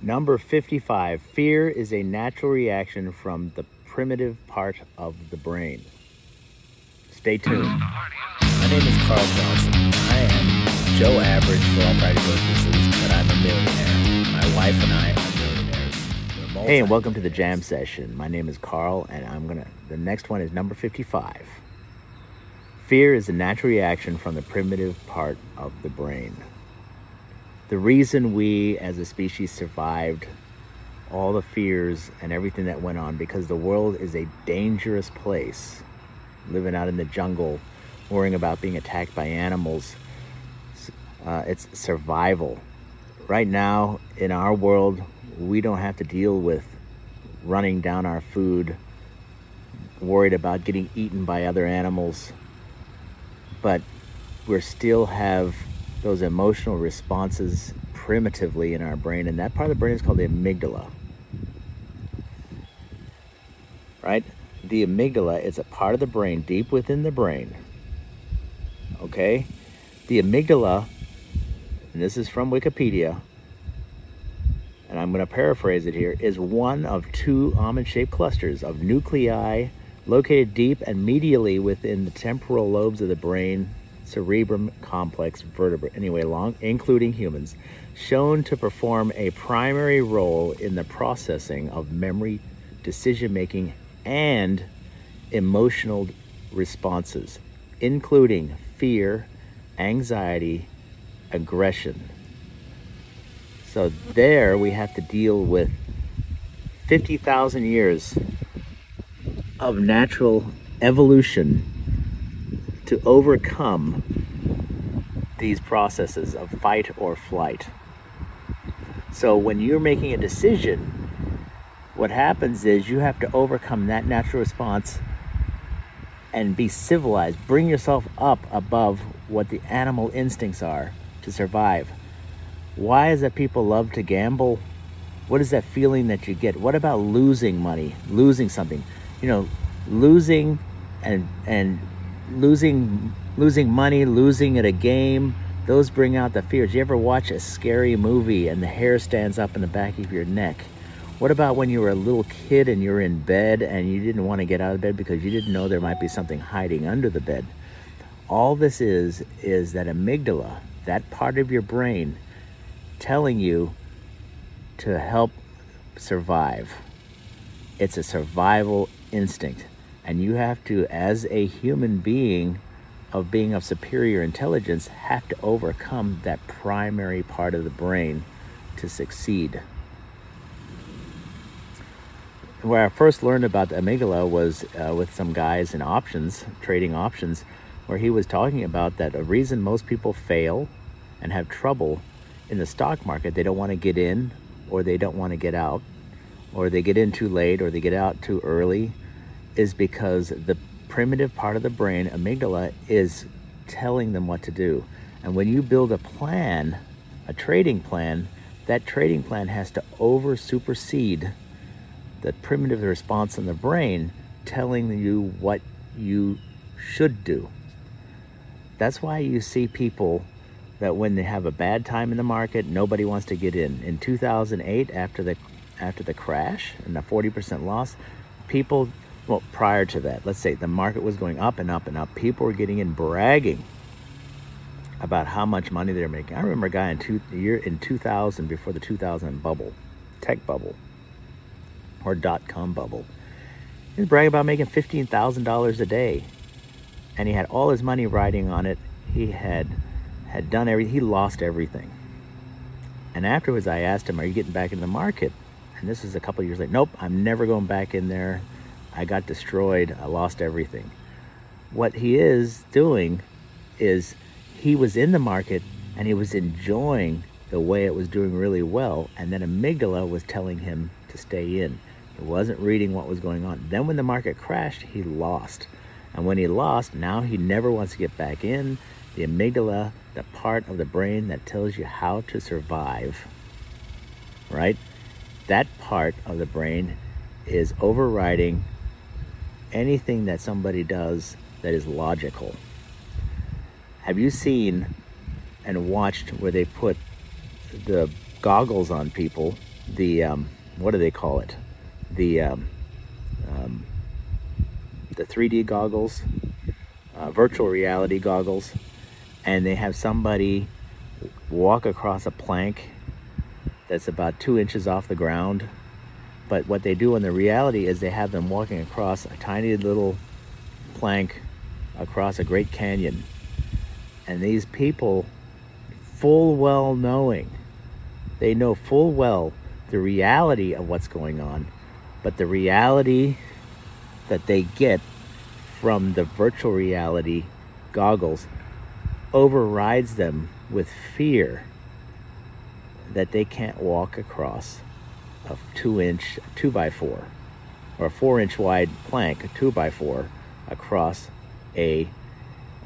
Number 55 Fear is a natural reaction from the primitive part of the brain. Stay tuned. My name is Carl Johnson. I am Joe Average for all practical purposes, but I'm a millionaire. My wife and I are millionaires. Hey, and welcome to the jam session. My name is Carl, and I'm gonna. The next one is number 55. Fear is a natural reaction from the primitive part of the brain the reason we as a species survived all the fears and everything that went on because the world is a dangerous place living out in the jungle worrying about being attacked by animals. Uh, it's survival. Right now in our world we don't have to deal with running down our food worried about getting eaten by other animals. But we still have those emotional responses primitively in our brain, and that part of the brain is called the amygdala. Right? The amygdala is a part of the brain deep within the brain. Okay? The amygdala, and this is from Wikipedia, and I'm going to paraphrase it here, is one of two almond shaped clusters of nuclei located deep and medially within the temporal lobes of the brain cerebrum complex vertebrate, anyway, long, including humans, shown to perform a primary role in the processing of memory, decision making, and emotional responses, including fear, anxiety, aggression. So, there we have to deal with 50,000 years of natural evolution to overcome these processes of fight or flight. So when you're making a decision, what happens is you have to overcome that natural response and be civilized. Bring yourself up above what the animal instincts are to survive. Why is it people love to gamble? What is that feeling that you get? What about losing money, losing something? You know, losing and and losing losing money, losing at a game, those bring out the fears. You ever watch a scary movie and the hair stands up in the back of your neck? What about when you were a little kid and you're in bed and you didn't want to get out of bed because you didn't know there might be something hiding under the bed? All this is is that amygdala, that part of your brain telling you to help survive. It's a survival instinct. And you have to, as a human being of being of superior intelligence, have to overcome that primary part of the brain to succeed. Where I first learned about the amygdala was uh, with some guys in options, trading options, where he was talking about that a reason most people fail and have trouble in the stock market, they don't want to get in or they don't want to get out, or they get in too late or they get out too early is because the primitive part of the brain, amygdala, is telling them what to do. And when you build a plan, a trading plan, that trading plan has to over supersede the primitive response in the brain telling you what you should do. That's why you see people that when they have a bad time in the market, nobody wants to get in. In 2008, after the after the crash and the 40% loss, people well, prior to that, let's say the market was going up and up and up. People were getting in bragging about how much money they're making. I remember a guy in two year in 2000 before the 2000 bubble, tech bubble, or dot com bubble. He was bragging about making fifteen thousand dollars a day, and he had all his money riding on it. He had had done everything. He lost everything. And afterwards, I asked him, "Are you getting back in the market?" And this is a couple years later. Nope, I'm never going back in there. I got destroyed. I lost everything. What he is doing is he was in the market and he was enjoying the way it was doing really well. And then amygdala was telling him to stay in. He wasn't reading what was going on. Then when the market crashed, he lost. And when he lost, now he never wants to get back in. The amygdala, the part of the brain that tells you how to survive, right? That part of the brain is overriding anything that somebody does that is logical. Have you seen and watched where they put the goggles on people the um, what do they call it? The um, um, the 3D goggles, uh, virtual reality goggles, and they have somebody walk across a plank that's about two inches off the ground. But what they do in the reality is they have them walking across a tiny little plank across a great canyon. And these people, full well knowing, they know full well the reality of what's going on, but the reality that they get from the virtual reality goggles overrides them with fear that they can't walk across a two inch two by four or a four inch wide plank, a two by four, across a,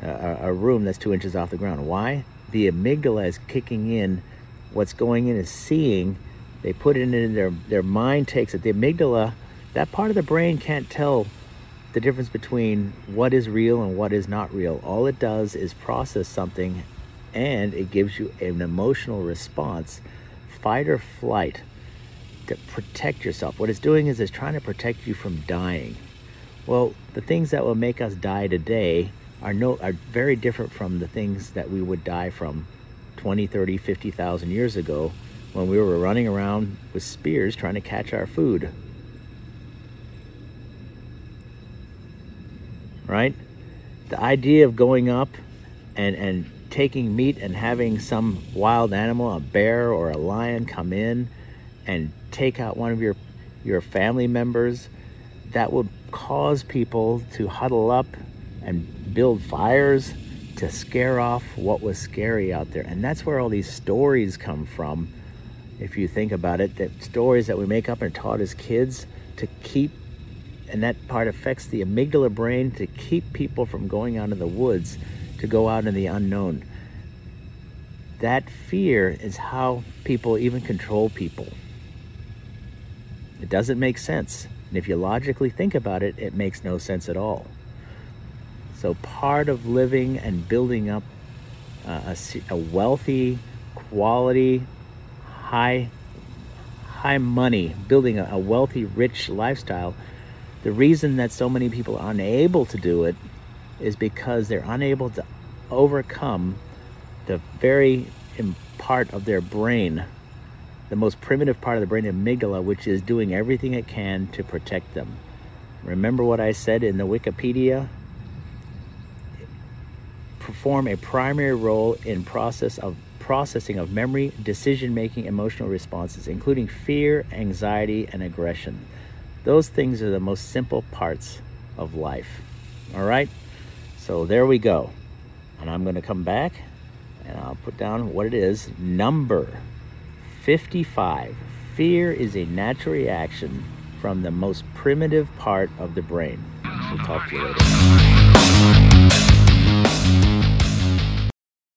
a, a room that's two inches off the ground. Why? The amygdala is kicking in. What's going in is seeing. They put it in their their mind takes it. The amygdala, that part of the brain can't tell the difference between what is real and what is not real. All it does is process something and it gives you an emotional response, fight or flight, to protect yourself. What it's doing is it's trying to protect you from dying. Well, the things that will make us die today are no are very different from the things that we would die from 20, 30, 50,000 years ago when we were running around with spears trying to catch our food. Right? The idea of going up and and taking meat and having some wild animal, a bear or a lion come in and take out one of your your family members, that would cause people to huddle up and build fires to scare off what was scary out there. And that's where all these stories come from. If you think about it, that stories that we make up and taught as kids to keep and that part affects the amygdala brain to keep people from going out in the woods to go out in the unknown. That fear is how people even control people. It doesn't make sense. And if you logically think about it, it makes no sense at all. So, part of living and building up uh, a, a wealthy, quality, high, high money, building a, a wealthy, rich lifestyle, the reason that so many people are unable to do it is because they're unable to overcome the very part of their brain the most primitive part of the brain, amygdala, which is doing everything it can to protect them. Remember what I said in the Wikipedia? Perform a primary role in process of processing of memory, decision making, emotional responses, including fear, anxiety, and aggression. Those things are the most simple parts of life. All right? So there we go. And I'm going to come back and I'll put down what it is. Number 55. Fear is a natural reaction from the most primitive part of the brain. We'll talk to you later.